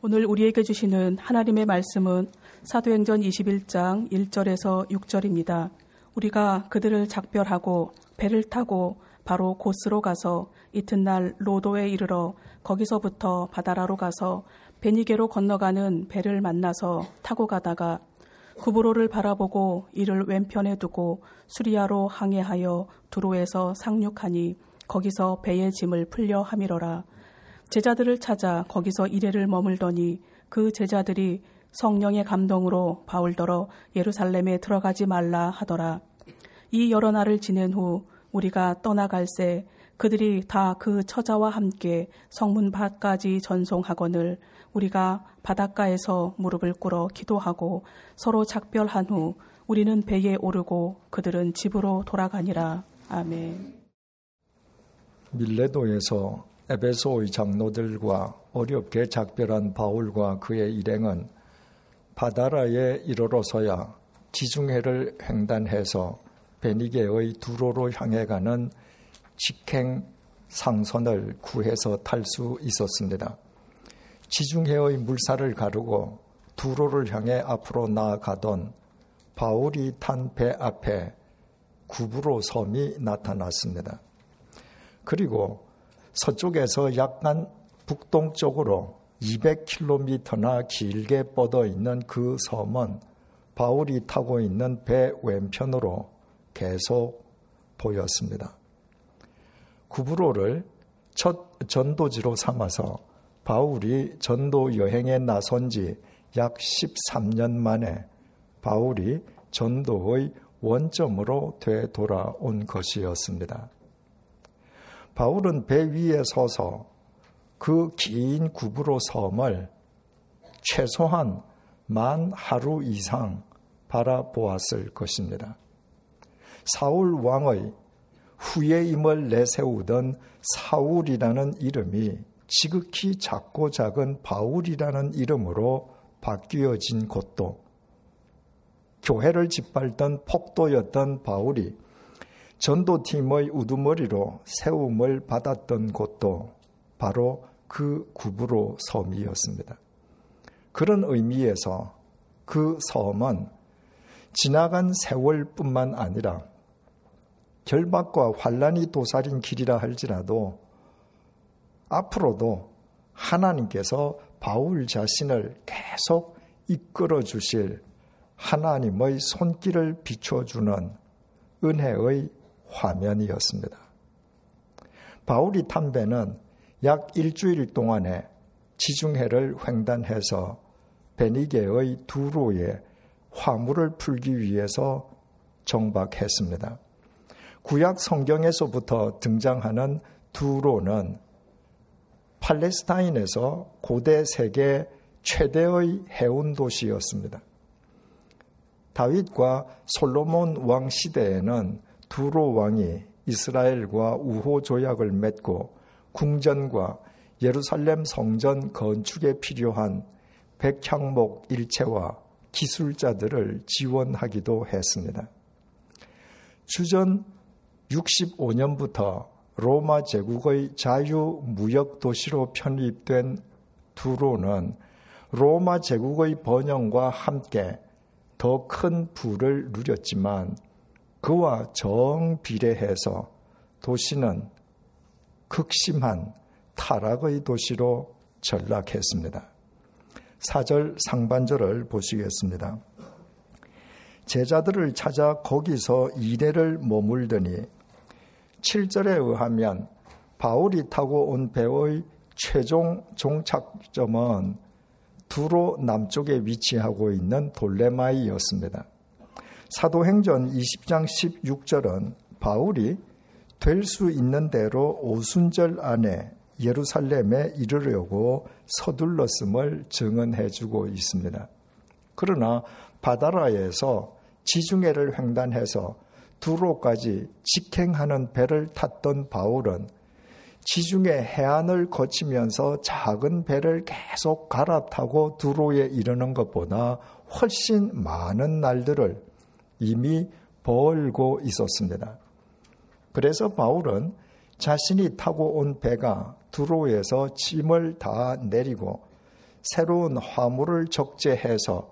오늘 우리에게 주시는 하나님의 말씀은 사도행전 21장 1절에서 6절입니다. 우리가 그들을 작별하고 배를 타고 바로 곳으로 가서 이튿날 로도에 이르러 거기서부터 바다라로 가서 베니게로 건너가는 배를 만나서 타고 가다가 구브로를 바라보고 이를 왼편에 두고 수리아로 항해하여 두로에서 상륙하니 거기서 배의 짐을 풀려 함이러라. 제자들을 찾아 거기서 이래를 머물더니 그 제자들이 성령의 감동으로 바울더러 예루살렘에 들어가지 말라 하더라. 이 여러 날을 지낸 후 우리가 떠나갈새 그들이 다 그 처자와 함께 성문 밖까지 전송하거늘 우리가 바닷가에서 무릎을 꿇어 기도하고 서로 작별한 후 우리는 배에 오르고 그들은 집으로 돌아가니라. 아멘. 밀레도에서 에베소의 장로들과 어렵게 작별한 바울과 그의 일행은 바다라에 이르러서야 지중해를 횡단해서 베니게의 두로로 향해 가는 직행 상선을 구해서 탈 수 있었습니다. 지중해의 물살을 가르고 두로를 향해 앞으로 나아가던 바울이 탄 배 앞에 구부로 섬이 나타났습니다. 그리고 서쪽에서 약간 북동쪽으로 200km나 길게 뻗어 있는 그 섬은 바울이 타고 있는 배 왼편으로 계속 보였습니다. 구브로를 첫 전도지로 삼아서 바울이 전도 여행에 나선 지 약 13년 만에 바울이 전도의 원점으로 되돌아온 것이었습니다. 바울은 배 위에 서서 그 긴 구부로 섬을 최소한 만 하루 이상 바라보았을 것입니다. 사울 왕의 후예임을 내세우던 사울이라는 이름이 지극히 작고 작은 바울이라는 이름으로 바뀌어진 곳도 교회를 짓밟던 폭도였던 바울이 전도팀의 우두머리로 세움을 받았던 곳도 바로 그 구부로 섬이었습니다. 그런 의미에서 그 섬은 지나간 세월뿐만 아니라 결박과 환란이 도사린 길이라 할지라도 앞으로도 하나님께서 바울 자신을 계속 이끌어 주실 하나님의 손길을 비춰주는 은혜의 화면이었습니다. 바울이 탄 배는 약 일주일 동안에 지중해를 횡단해서 베니게의 두 로에 화물을 풀기 위해서 정박했습니다. 구약 성경에서부터 등장하는 두로는 팔레스타인에서 고대 세계 최대의 해운 도시였습니다. 다윗과 솔로몬 왕 시대에는 두로 왕이 이스라엘과 우호 조약을 맺고 궁전과 예루살렘 성전 건축에 필요한 백향목 일체와 기술자들을 지원하기도 했습니다. 주전 65년부터 로마 제국의 자유 무역 도시로 편입된 두로는 로마 제국의 번영과 함께 더 큰 부를 누렸지만 그와 정비례해서 도시는 극심한 타락의 도시로 전락했습니다. 사절 상반절을 보시겠습니다. 제자들을 찾아 거기서 이래를 머물더니 7절에 의하면 바울이 타고 온 배의 최종 종착점은 두로 남쪽에 위치하고 있는 돌레마이였습니다. 사도행전 20장 16절은 바울이 될 수 있는 대로 오순절 안에 예루살렘에 이르려고 서둘렀음을 증언해 주고 있습니다. 그러나 바다라에서 지중해를 횡단해서 두로까지 직행하는 배를 탔던 바울은 지중해 해안을 거치면서 작은 배를 계속 갈아타고 두로에 이르는 것보다 훨씬 많은 날들을 이미 벌고 있었습니다. 그래서 바울은 자신이 타고 온 배가 두로에서 짐을 다 내리고 새로운 화물을 적재해서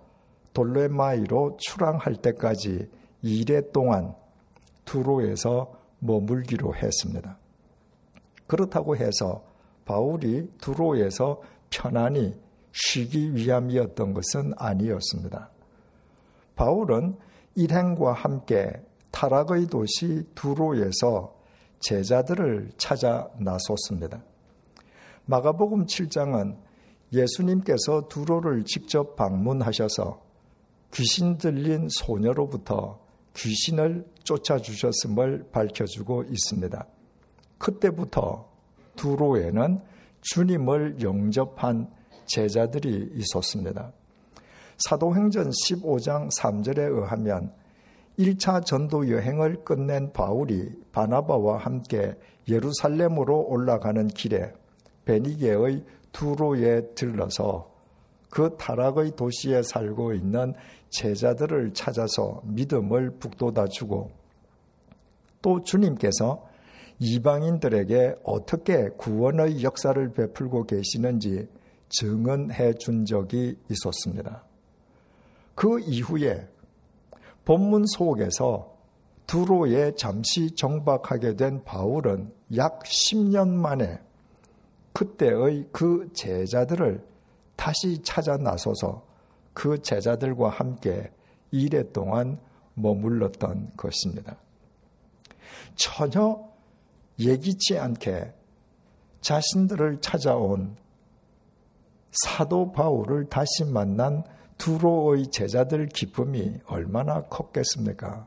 돌레마이로 출항할 때까지 2례 동안 두로에서 머물기로 했습니다. 그렇다고 해서 바울이 두로에서 편안히 쉬기 위함이었던 것은 아니었습니다. 바울은 일행과 함께 타락의 도시 두로에서 제자들을 찾아 나섰습니다. 마가복음 7장은 예수님께서 두로를 직접 방문하셔서 귀신 들린 소녀로부터 귀신을 쫓아주셨음을 밝혀주고 있습니다. 그때부터 두로에는 주님을 영접한 제자들이 있었습니다. 사도행전 15장 3절에 의하면 1차 전도 여행을 끝낸 바울이 바나바와 함께 예루살렘으로 올라가는 길에 베니게의 두로에 들러서 그 타락의 도시에 살고 있는 제자들을 찾아서 믿음을 북돋아 주고 또 주님께서 이방인들에게 어떻게 구원의 역사를 베풀고 계시는지 증언해 준 적이 있었습니다. 그 이후에 본문 속에서 두로에 잠시 정박하게 된 바울은 약 10년 만에 그때의 그 제자들을 다시 찾아 나서서 그 제자들과 함께 이래 동안 머물렀던 것입니다. 전혀 예기치 않게 자신들을 찾아온 사도 바울을 다시 만난 두로의 제자들 기쁨이 얼마나 컸겠습니까?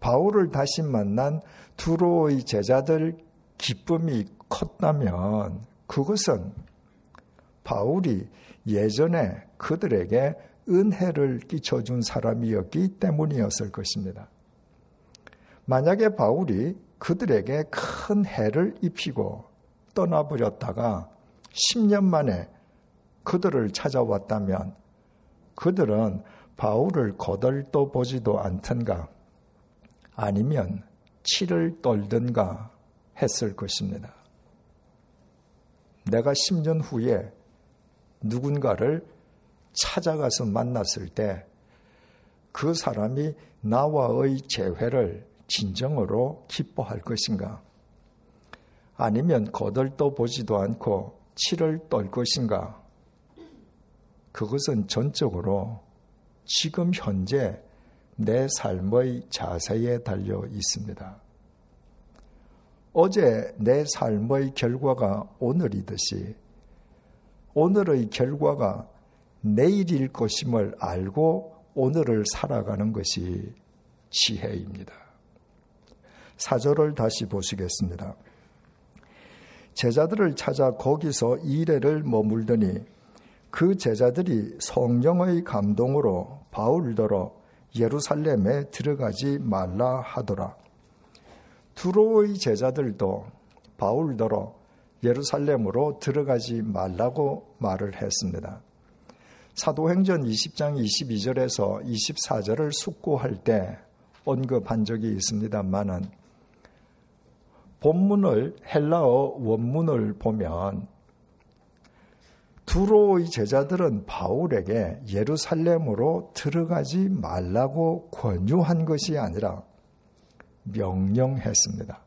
바울을 다시 만난 두로의 제자들 기쁨이 컸다면 그것은 바울이 예전에 그들에게 은혜를 끼쳐준 사람이었기 때문이었을 것입니다. 만약에 바울이 그들에게 큰 해를 입히고 떠나버렸다가 10년 만에 그들을 찾아왔다면 그들은 바울을 거들떠 보지도 않던가 아니면 치를 떨든가 했을 것입니다. 내가 10년 후에 누군가를 찾아가서 만났을 때 그 사람이 나와의 재회를 진정으로 기뻐할 것인가? 아니면 거들떠 보지도 않고 치를 떨 것인가? 그것은 전적으로 지금 현재 내 삶의 자세에 달려 있습니다. 어제 내 삶의 결과가 오늘이듯이 오늘의 결과가 내일일 것임을 알고 오늘을 살아가는 것이 지혜입니다. 사절을 다시 보시겠습니다. 제자들을 찾아 거기서 이래를 머물더니 그 제자들이 성령의 감동으로 바울더러 예루살렘에 들어가지 말라 하더라. 두로의 제자들도 바울더러 예루살렘으로 들어가지 말라고 말을 했습니다. 사도행전 20장 22절에서 24절을 숙고할 때 언급한 적이 있습니다만은 본문을 헬라어 원문을 보면 두로의 제자들은 바울에게 예루살렘으로 들어가지 말라고 권유한 것이 아니라 명령했습니다.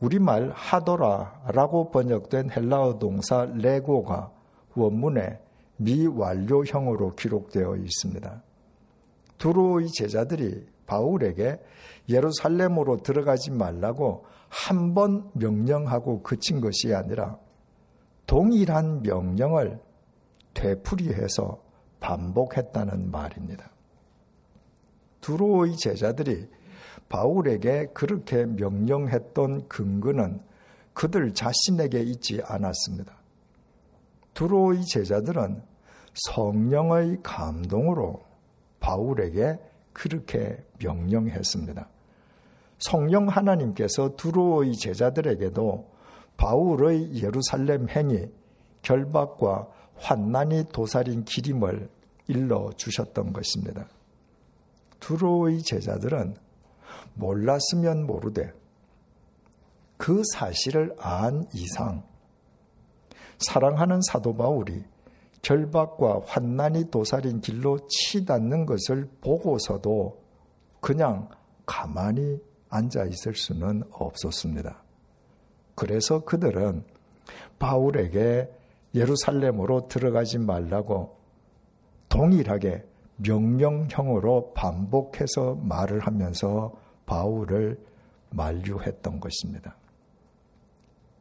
우리말 하더라라고 번역된 헬라어 동사 레고가 원문에 미완료형으로 기록되어 있습니다. 두로의 제자들이 바울에게 예루살렘으로 들어가지 말라고 한 번 명령하고 그친 것이 아니라 동일한 명령을 되풀이해서 반복했다는 말입니다. 두로의 제자들이 바울에게 그렇게 명령했던 근거는 그들 자신에게 있지 않았습니다. 두로의 제자들은 성령의 감동으로 바울에게 그렇게 명령했습니다. 성령 하나님께서 두로의 제자들에게도 바울의 예루살렘 행위, 결박과 환난이 도살인 기림을 일러 주셨던 것입니다. 두로의 제자들은 몰랐으면 모르되 그 사실을 안 이상 사랑하는 사도 바울이 결박과 환난이 도살인 길로 치닫는 것을 보고서도 그냥 가만히 앉아 있을 수는 없었습니다. 그래서 그들은 바울에게 예루살렘으로 들어가지 말라고 동일하게 명령형으로 반복해서 말을 하면서 바울을 만류했던 것입니다.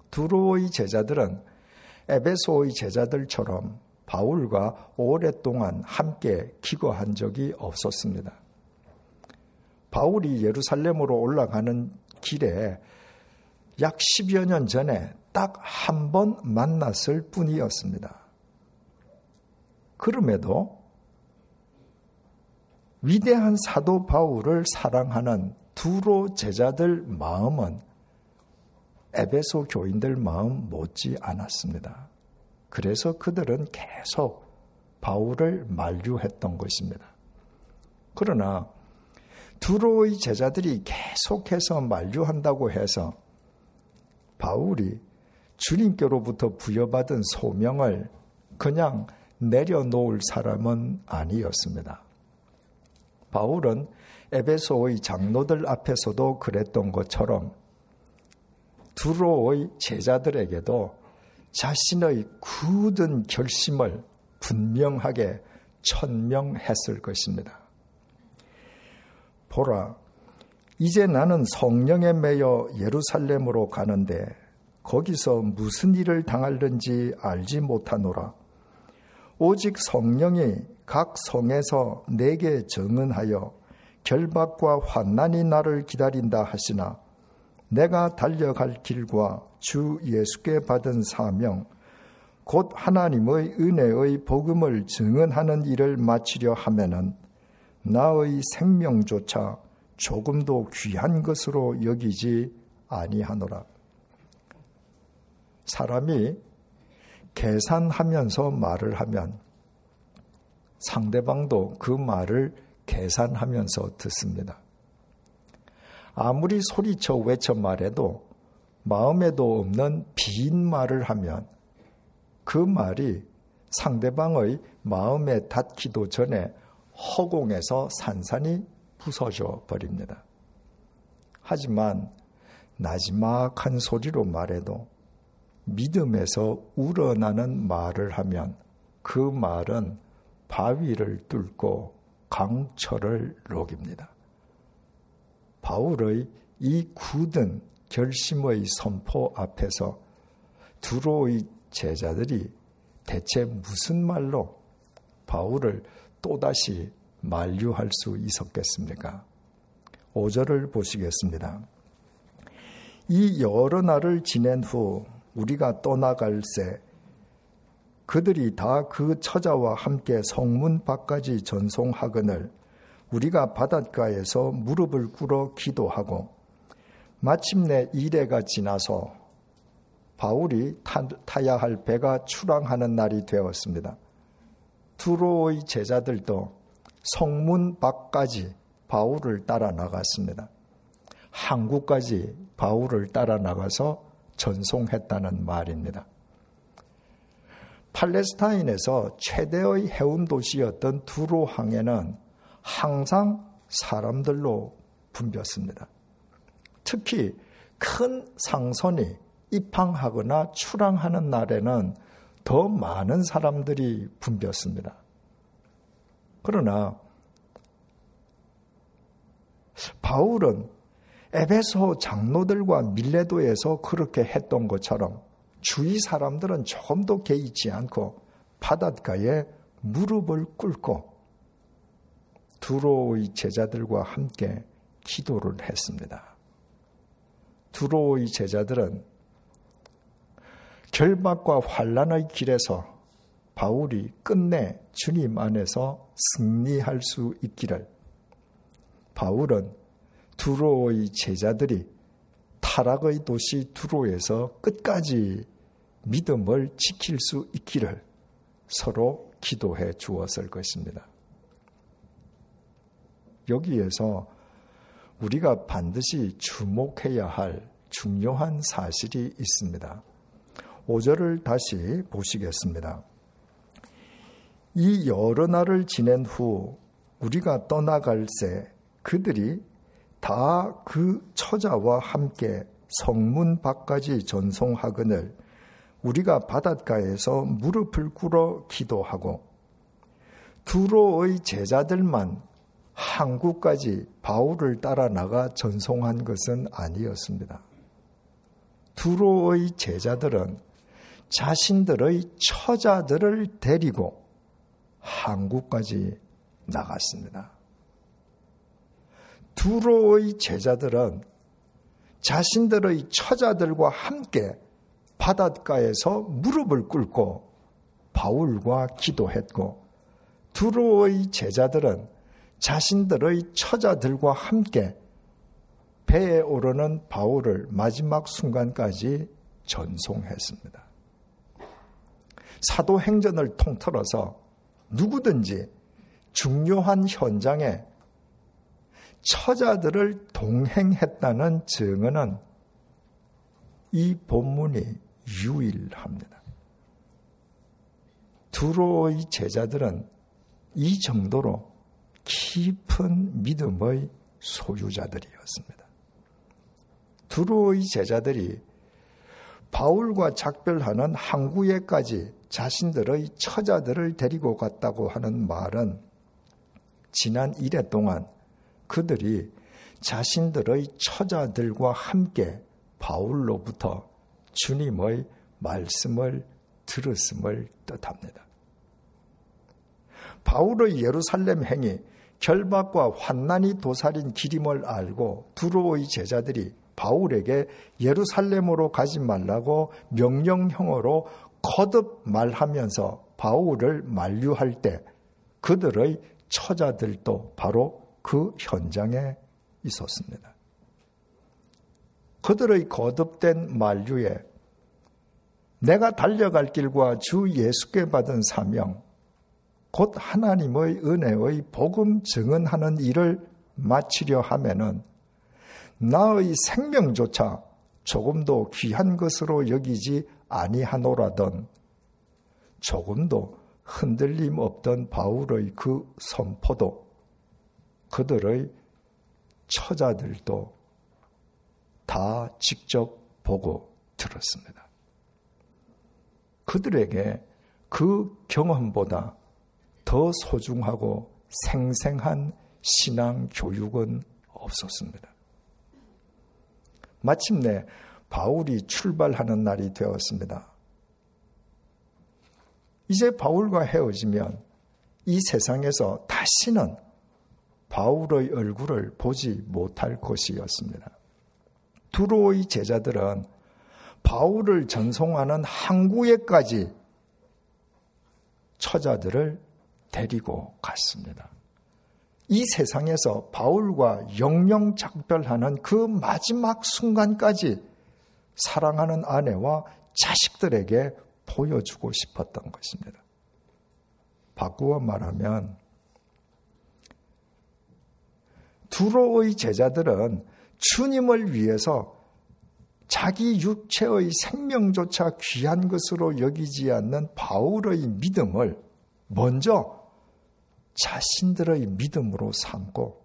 두로의 제자들은 에베소의 제자들처럼 바울과 오랫동안 함께 기거한 적이 없었습니다. 바울이 예루살렘으로 올라가는 길에 약 10여 년 전에 딱 한 번 만났을 뿐이었습니다. 그럼에도 위대한 사도 바울을 사랑하는 두로 제자들 마음은 에베소 교인들 마음 못지 않았습니다. 그래서 그들은 계속 바울을 만류했던 것입니다. 그러나 두로의 제자들이 계속해서 만류한다고 해서 바울이 주님께로부터 부여받은 소명을 그냥 내려놓을 사람은 아니었습니다. 바울은 에베소의 장로들 앞에서도 그랬던 것처럼 두로의 제자들에게도 자신의 굳은 결심을 분명하게 천명했을 것입니다. 보라, 이제 나는 성령에 매여 예루살렘으로 가는데 거기서 무슨 일을 당할는지 알지 못하노라. 오직 성령이 각 성에서 내게 정은하여 결박과 환난이 나를 기다린다 하시나 내가 달려갈 길과 주 예수께 받은 사명, 곧 하나님의 은혜의 복음을 증언하는 일을 마치려 하면은 나의 생명조차 조금도 귀한 것으로 여기지 아니하노라. 사람이 계산하면서 말을 하면 상대방도 그 말을 계산하면서 듣습니다. 아무리 소리쳐 외쳐 말해도 마음에도 없는 빈 말을 하면 그 말이 상대방의 마음에 닿기도 전에 허공에서 산산이 부서져 버립니다. 하지만 나지막한 소리로 말해도 믿음에서 우러나는 말을 하면 그 말은 바위를 뚫고 강철을 녹입니다. 바울의 이 굳은 결심의 선포 앞에서 두로의 제자들이 대체 무슨 말로 바울을 또다시 만류할 수 있었겠습니까? 5절을 보시겠습니다. 이 여러 날을 지낸 후 우리가 떠나갈 새 그들이 다 그 처자와 함께 성문 밖까지 전송하거늘 우리가 바닷가에서 무릎을 꿇어 기도하고 마침내 이래가 지나서 바울이 타야 할 배가 출항하는 날이 되었습니다. 두로의 제자들도 성문 밖까지 바울을 따라 나갔습니다. 한국까지 바울을 따라 나가서 전송했다는 말입니다. 팔레스타인에서 최대의 해운 도시였던 두로항에는 항상 사람들로 붐볐습니다. 특히 큰 상선이 입항하거나 출항하는 날에는 더 많은 사람들이 붐볐습니다. 그러나 바울은 에베소 장로들과 밀레도에서 그렇게 했던 것처럼 주위 사람들은 조금도 개의치 않고 바닷가에 무릎을 꿇고 두로의 제자들과 함께 기도를 했습니다. 두로의 제자들은 결박과 환란의 길에서 바울이 끝내 주님 안에서 승리할 수 있기를 바울은 두로의 제자들이 타락의 도시 두로에서 끝까지 믿음을 지킬 수 있기를 서로 기도해 주었을 것입니다. 여기에서 우리가 반드시 주목해야 할 중요한 사실이 있습니다. 5절을 다시 보시겠습니다. 이 여러 날을 지낸 후 우리가 떠나갈새 그들이 다 그 처자와 함께 성문 밖까지 전송하거늘 우리가 바닷가에서 무릎을 꿇어 기도하고 두로의 제자들만 한국까지 바울을 따라 나가 전송한 것은 아니었습니다. 두로의 제자들은 자신들의 처자들을 데리고 한국까지 나갔습니다. 두로의 제자들은 자신들의 처자들과 함께 바닷가에서 무릎을 꿇고 바울과 기도했고 두로의 제자들은 자신들의 처자들과 함께 배에 오르는 바울을 마지막 순간까지 전송했습니다. 사도행전을 통틀어서 누구든지 중요한 현장에 처자들을 동행했다는 증언은 이 본문이 유일합니다. 두로의 제자들은 이 정도로 깊은 믿음의 소유자들이었습니다. 두로의 제자들이 바울과 작별하는 항구에까지 자신들의 처자들을 데리고 갔다고 하는 말은 지난 이래 동안 그들이 자신들의 처자들과 함께 바울로부터 주님의 말씀을 들었음을 뜻합니다. 바울의 예루살렘 행이 결박과 환난이 도살인 길임을 알고 두로의 제자들이 바울에게 예루살렘으로 가지 말라고 명령형으로 거듭 말하면서 바울을 만류할 때 그들의 처자들도 바로 그 현장에 있었습니다. 그들의 거듭된 만류에 내가 달려갈 길과 주 예수께 받은 사명, 곧 하나님의 은혜의 복음 증언하는 일을 마치려 하면은 나의 생명조차 조금도 귀한 것으로 여기지 아니하노라던 조금도 흔들림 없던 바울의 그 선포도 그들의 처자들도 다 직접 보고 들었습니다. 그들에게 그 경험보다 더 소중하고 생생한 신앙 교육은 없었습니다. 마침내 바울이 출발하는 날이 되었습니다. 이제 바울과 헤어지면 이 세상에서 다시는 바울의 얼굴을 보지 못할 것이었습니다. 두로의 제자들은 바울을 전송하는 항구에까지 처자들을 데리고 갔습니다. 이 세상에서 바울과 영영 작별하는 그 마지막 순간까지 사랑하는 아내와 자식들에게 보여주고 싶었던 것입니다. 바꾸어 말하면 두로의 제자들은 주님을 위해서 자기 육체의 생명조차 귀한 것으로 여기지 않는 바울의 믿음을 먼저 자신들의 믿음으로 삼고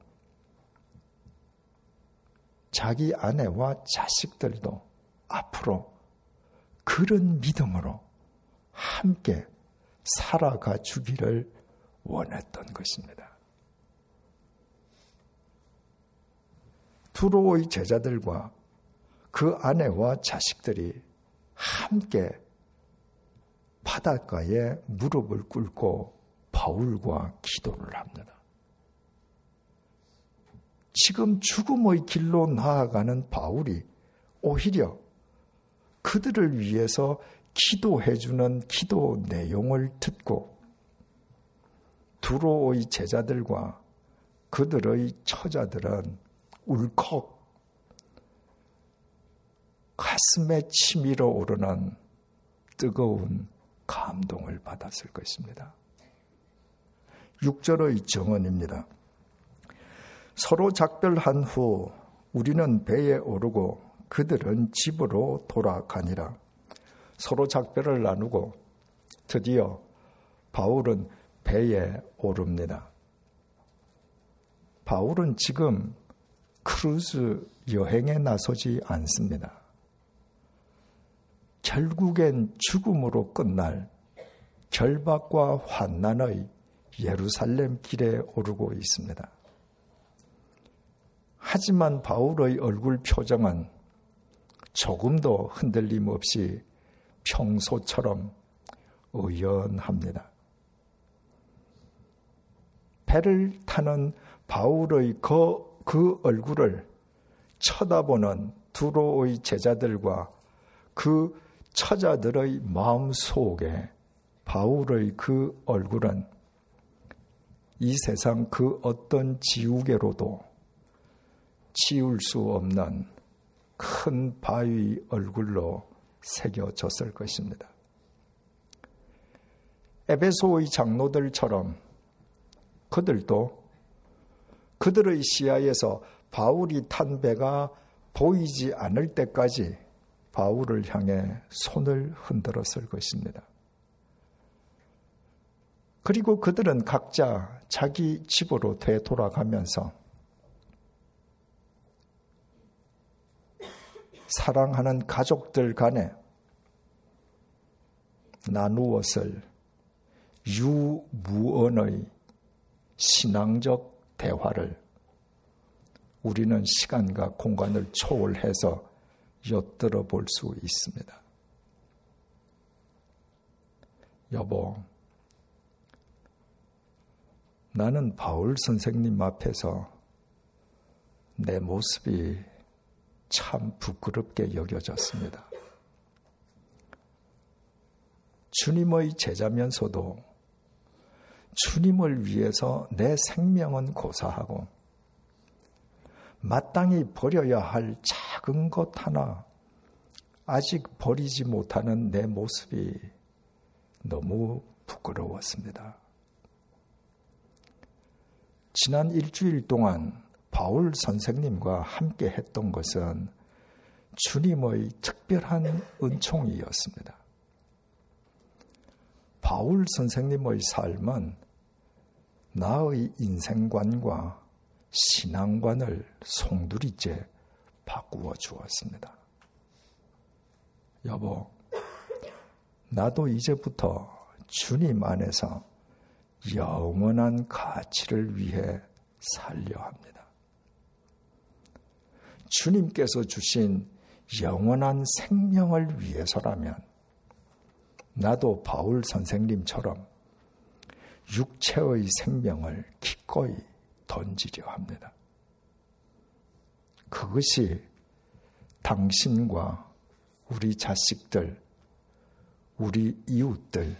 자기 아내와 자식들도 앞으로 그런 믿음으로 함께 살아가 주기를 원했던 것입니다. 두로의 제자들과 그 아내와 자식들이 함께 바닷가에 무릎을 꿇고 바울과 기도를 합니다. 지금 죽음의 길로 나아가는 바울이 오히려 그들을 위해서 기도해주는 기도 내용을 듣고 두로의 제자들과 그들의 처자들은 울컥 가슴에 치밀어 오르는 뜨거운 감동을 받았을 것입니다. 6절의 정언입니다. 서로 작별한 후 우리는 배에 오르고 그들은 집으로 돌아가니라. 서로 작별을 나누고 드디어 바울은 배에 오릅니다. 바울은 지금 크루즈 여행에 나서지 않습니다. 결국엔 죽음으로 끝날 결박과 환난의 예루살렘 길에 오르고 있습니다. 하지만 바울의 얼굴 표정은 조금도 흔들림 없이 평소처럼 의연합니다. 배를 타는 바울의 그, 그 얼굴을 쳐다보는 두로의 제자들과 그 처자들의 마음 속에 바울의 그 얼굴은 이 세상 그 어떤 지우개로도 치울 수 없는 큰 바위 얼굴로 새겨졌을 것입니다. 에베소의 장로들처럼 그들도 그들의 시야에서 바울이 탄 배가 보이지 않을 때까지 바울을 향해 손을 흔들었을 것입니다. 그리고 그들은 각자 자기 집으로 되돌아가면서 사랑하는 가족들 간에 나누었을 유무언의 신앙적 대화를 우리는 시간과 공간을 초월해서 엿들어 볼 수 있습니다. 여보, 나는 바울 선생님 앞에서 내 모습이 참 부끄럽게 여겨졌습니다. 주님의 제자면서도 주님을 위해서 내 생명은 고사하고 마땅히 버려야 할 작은 것 하나 아직 버리지 못하는 내 모습이 너무 부끄러웠습니다. 지난 일주일 동안 바울 선생님과 함께 했던 것은 주님의 특별한 은총이었습니다. 바울 선생님의 삶은 나의 인생관과 신앙관을 송두리째 바꾸어 주었습니다. 여보, 나도 이제부터 주님 안에서 영원한 가치를 위해 살려 합니다. 주님께서 주신 영원한 생명을 위해서라면 나도 바울 선생님처럼 육체의 생명을 기꺼이 던지려 합니다. 그것이 당신과 우리 자식들, 우리 이웃들,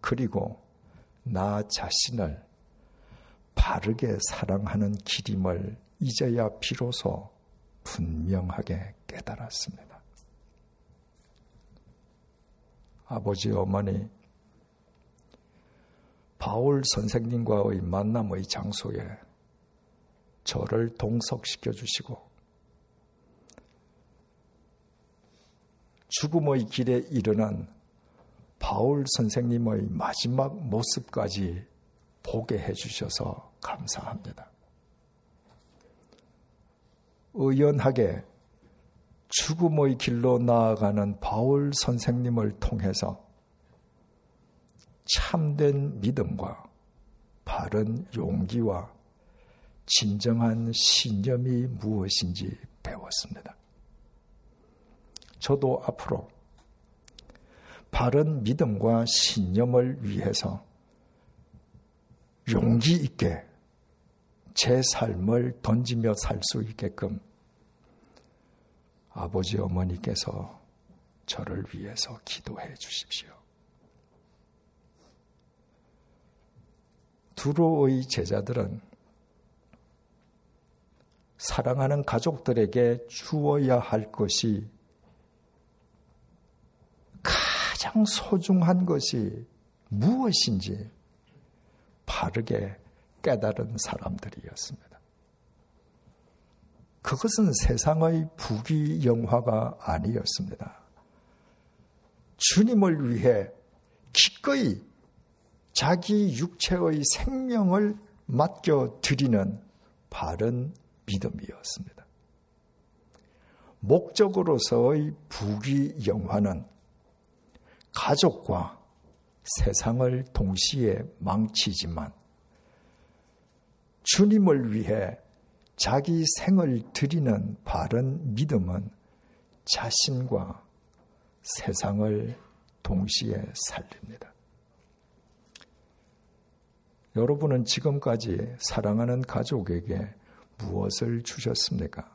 그리고 나 자신을 바르게 사랑하는 길임을 이제야 비로소 분명하게 깨달았습니다. 아버지, 어머니, 바울 선생님과의 만남의 장소에 저를 동석시켜 주시고 죽음의 길에 일어난 바울 선생님의 마지막 모습까지 보게 해주셔서 감사합니다. 의연하게 죽음의 길로 나아가는 바울 선생님을 통해서 참된 믿음과 바른 용기와 진정한 신념이 무엇인지 배웠습니다. 저도 앞으로 바른 믿음과 신념을 위해서 용기 있게 제 삶을 던지며 살 수 있게끔 아버지 어머니께서 저를 위해서 기도해 주십시오. 두로의 제자들은 사랑하는 가족들에게 주어야 할 것이 가장 소중한 것이 무엇인지 바르게 깨달은 사람들이었습니다. 그것은 세상의 부귀 영화가 아니었습니다. 주님을 위해 기꺼이 자기 육체의 생명을 맡겨 드리는 바른 믿음이었습니다. 목적으로서의 부귀 영화는 가족과 세상을 동시에 망치지만 주님을 위해 자기 생을 드리는 바른 믿음은 자신과 세상을 동시에 살립니다. 여러분은 지금까지 사랑하는 가족에게 무엇을 주셨습니까?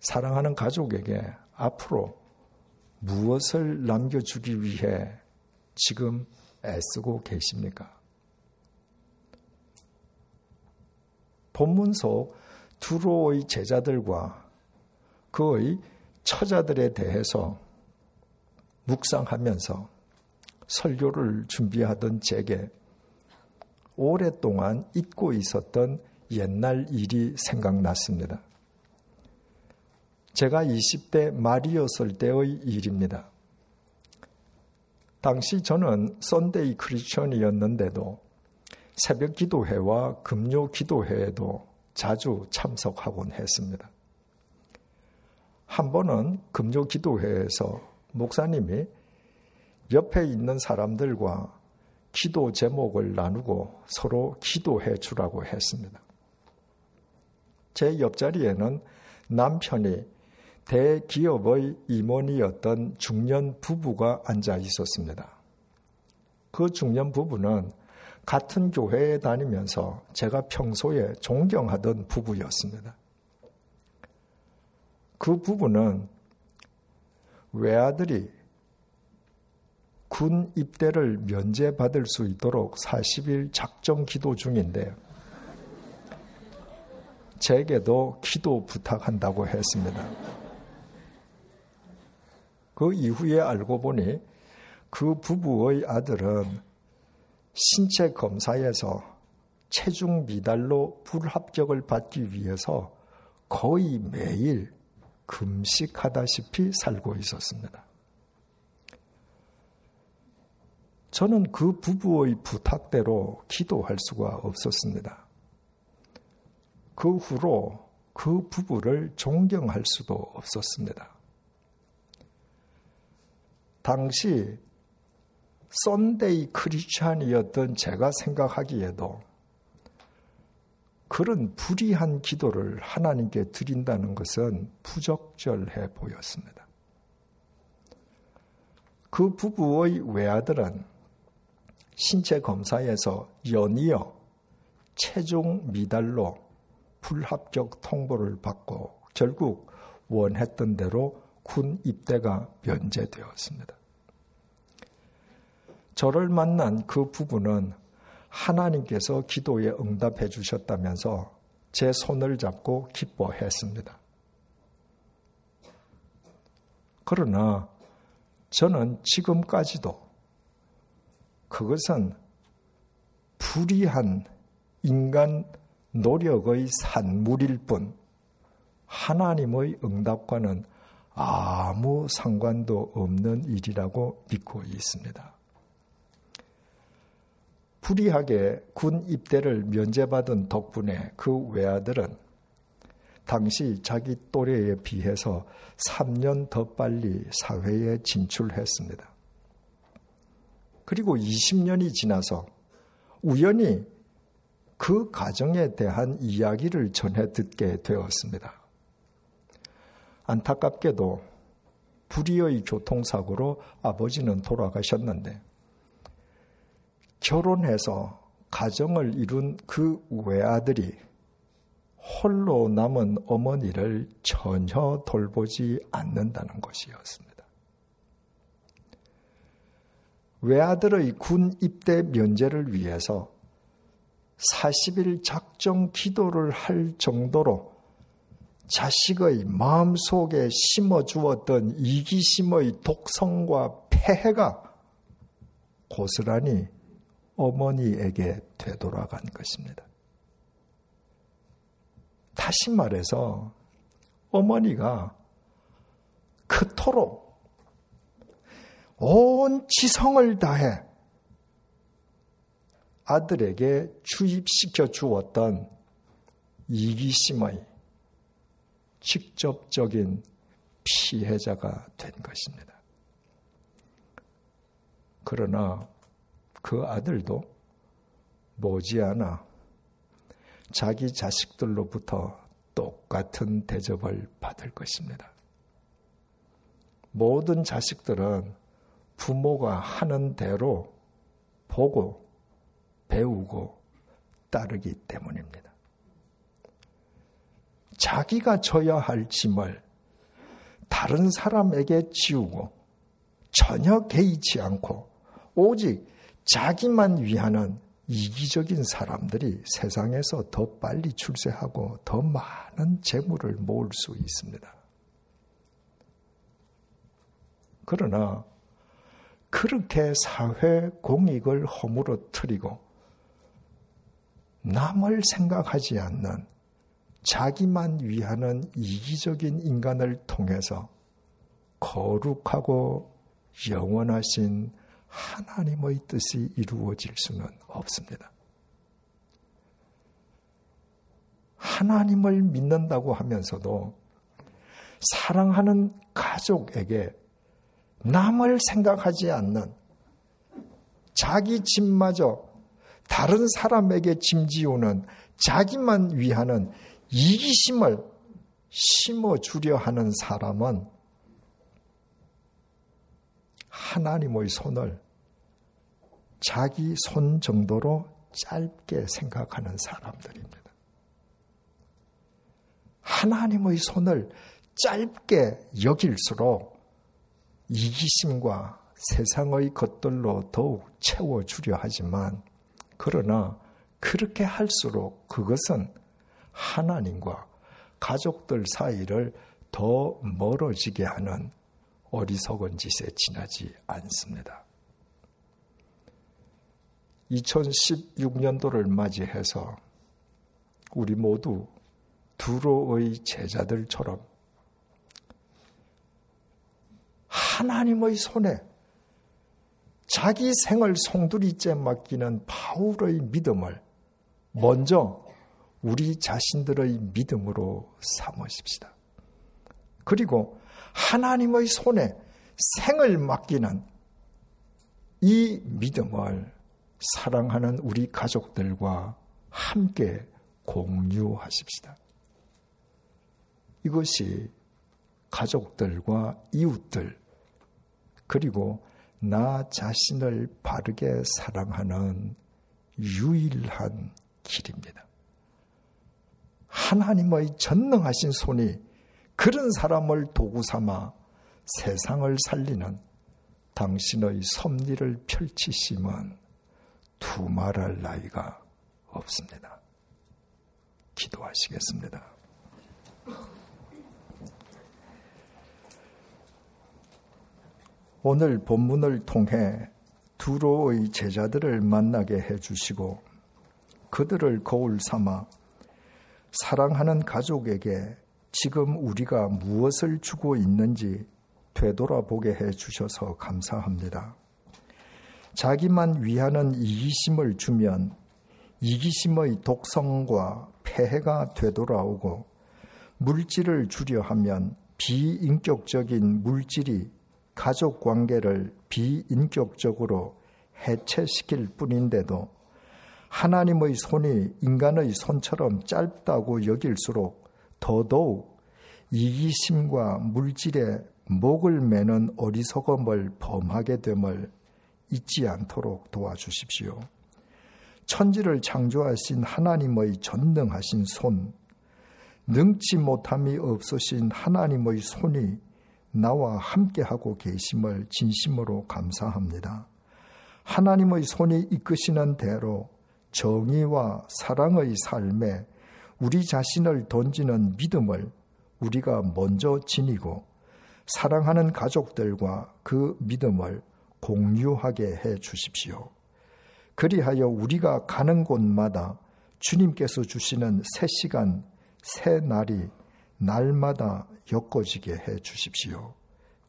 사랑하는 가족에게 앞으로 무엇을 남겨주기 위해 지금 애쓰고 계십니까? 본문 속 두로의 제자들과 그의 처자들에 대해서 묵상하면서 설교를 준비하던 제게 오랫동안 잊고 있었던 옛날 일이 생각났습니다. 제가 20대 말이었을 때의 일입니다. 당시 저는 썬데이 크리스천이었는데도 새벽 기도회와 금요 기도회에도 자주 참석하곤 했습니다. 한 번은 금요 기도회에서 목사님이 옆에 있는 사람들과 기도 제목을 나누고 서로 기도해 주라고 했습니다. 제 옆자리에는 남편이 대기업의 임원이었던 중년 부부가 앉아 있었습니다. 그 중년 부부는 같은 교회에 다니면서 제가 평소에 존경하던 부부였습니다. 그 부부는 외아들이 군 입대를 면제받을 수 있도록 40일 작정 기도 중인데 제게도 기도 부탁한다고 했습니다. 그 이후에 알고 보니 그 부부의 아들은 신체 검사에서 체중 미달로 불합격을 받기 위해서 거의 매일 금식하다시피 살고 있었습니다. 저는 그 부부의 부탁대로 기도할 수가 없었습니다. 그 후로 그 부부를 존경할 수도 없었습니다. 당시 썬데이 크리스찬이었던 제가 생각하기에도 그런 불의한 기도를 하나님께 드린다는 것은 부적절해 보였습니다. 그 부부의 외아들은 신체 검사에서 연이어 체중 미달로 불합격 통보를 받고 결국 원했던 대로 군 입대가 면제되었습니다. 저를 만난 그 부부는 하나님께서 기도에 응답해 주셨다면서 제 손을 잡고 기뻐했습니다. 그러나 저는 지금까지도 그것은 불의한 인간 노력의 산물일 뿐 하나님의 응답과는 아무 상관도 없는 일이라고 믿고 있습니다. 불의하게 군 입대를 면제받은 덕분에 그 외아들은 당시 자기 또래에 비해서 3년 더 빨리 사회에 진출했습니다. 그리고 20년이 지나서 우연히 그 가정에 대한 이야기를 전해 듣게 되었습니다. 안타깝게도 불의의 교통사고로 아버지는 돌아가셨는데 결혼해서 가정을 이룬 그 외아들이 홀로 남은 어머니를 전혀 돌보지 않는다는 것이었습니다. 외아들의 군 입대 면제를 위해서 40일 작정 기도를 할 정도로 자식의 마음속에 심어 주었던 이기심의 독성과 폐해가 고스란히 어머니에게 되돌아간 것입니다. 다시 말해서 어머니가 그토록 온 지성을 다해 아들에게 주입시켜 주었던 이기심의 직접적인 피해자가 된 것입니다. 그러나 그 아들도 머지않아 자기 자식들로부터 똑같은 대접을 받을 것입니다. 모든 자식들은 부모가 하는 대로 보고 배우고 따르기 때문입니다. 자기가 져야 할 짐을 다른 사람에게 지우고 전혀 개의치 않고 오직 자기만 위하는 이기적인 사람들이 세상에서 더 빨리 출세하고 더 많은 재물을 모을 수 있습니다. 그러나 그렇게 사회 공익을 허물어뜨리고 남을 생각하지 않는 자기만 위하는 이기적인 인간을 통해서 거룩하고 영원하신 하나님의 뜻이 이루어질 수는 없습니다. 하나님을 믿는다고 하면서도 사랑하는 가족에게 남을 생각하지 않는 자기 짐마저 다른 사람에게 짐지우는 자기만 위하는 이기심을 심어주려 하는 사람은 하나님의 손을 자기 손 정도로 짧게 생각하는 사람들입니다. 하나님의 손을 짧게 여길수록 이기심과 세상의 것들로 더욱 채워주려 하지만 그러나 그렇게 할수록 그것은 하나님과 가족들 사이를 더 멀어지게 하는 어리석은 짓에 지나지 않습니다. 2016년도를 맞이해서 우리 모두 두로의 제자들처럼 하나님의 손에 자기 생을 송두리째 맡기는 바울의 믿음을 먼저 우리 자신들의 믿음으로 삼으십시다. 그리고 하나님의 손에 생을 맡기는 이 믿음을 사랑하는 우리 가족들과 함께 공유하십시다. 이것이 가족들과 이웃들, 그리고 나 자신을 바르게 사랑하는 유일한 길입니다. 하나님의 전능하신 손이 그런 사람을 도구 삼아 세상을 살리는 당신의 섭리를 펼치심은 두말할 나이가 없습니다. 기도하시겠습니다. 오늘 본문을 통해 두로의 제자들을 만나게 해주시고 그들을 거울 삼아 사랑하는 가족에게 지금 우리가 무엇을 주고 있는지 되돌아보게 해 주셔서 감사합니다. 자기만 위하는 이기심을 주면 이기심의 독성과 폐해가 되돌아오고 물질을 주려 하면 비인격적인 물질이 가족 관계를 비인격적으로 해체시킬 뿐인데도 하나님의 손이 인간의 손처럼 짧다고 여길수록 더더욱 이기심과 물질에 목을 매는 어리석음을 범하게 됨을 잊지 않도록 도와주십시오. 천지를 창조하신 하나님의 전능하신 손, 능치 못함이 없으신 하나님의 손이 나와 함께하고 계심을 진심으로 감사합니다. 하나님의 손이 이끄시는 대로 정의와 사랑의 삶에 우리 자신을 던지는 믿음을 우리가 먼저 지니고 사랑하는 가족들과 그 믿음을 공유하게 해 주십시오. 그리하여 우리가 가는 곳마다 주님께서 주시는 새 시간, 새 날이 날마다 엮어지게 해 주십시오.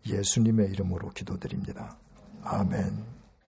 예수님의 이름으로 기도드립니다. 아멘.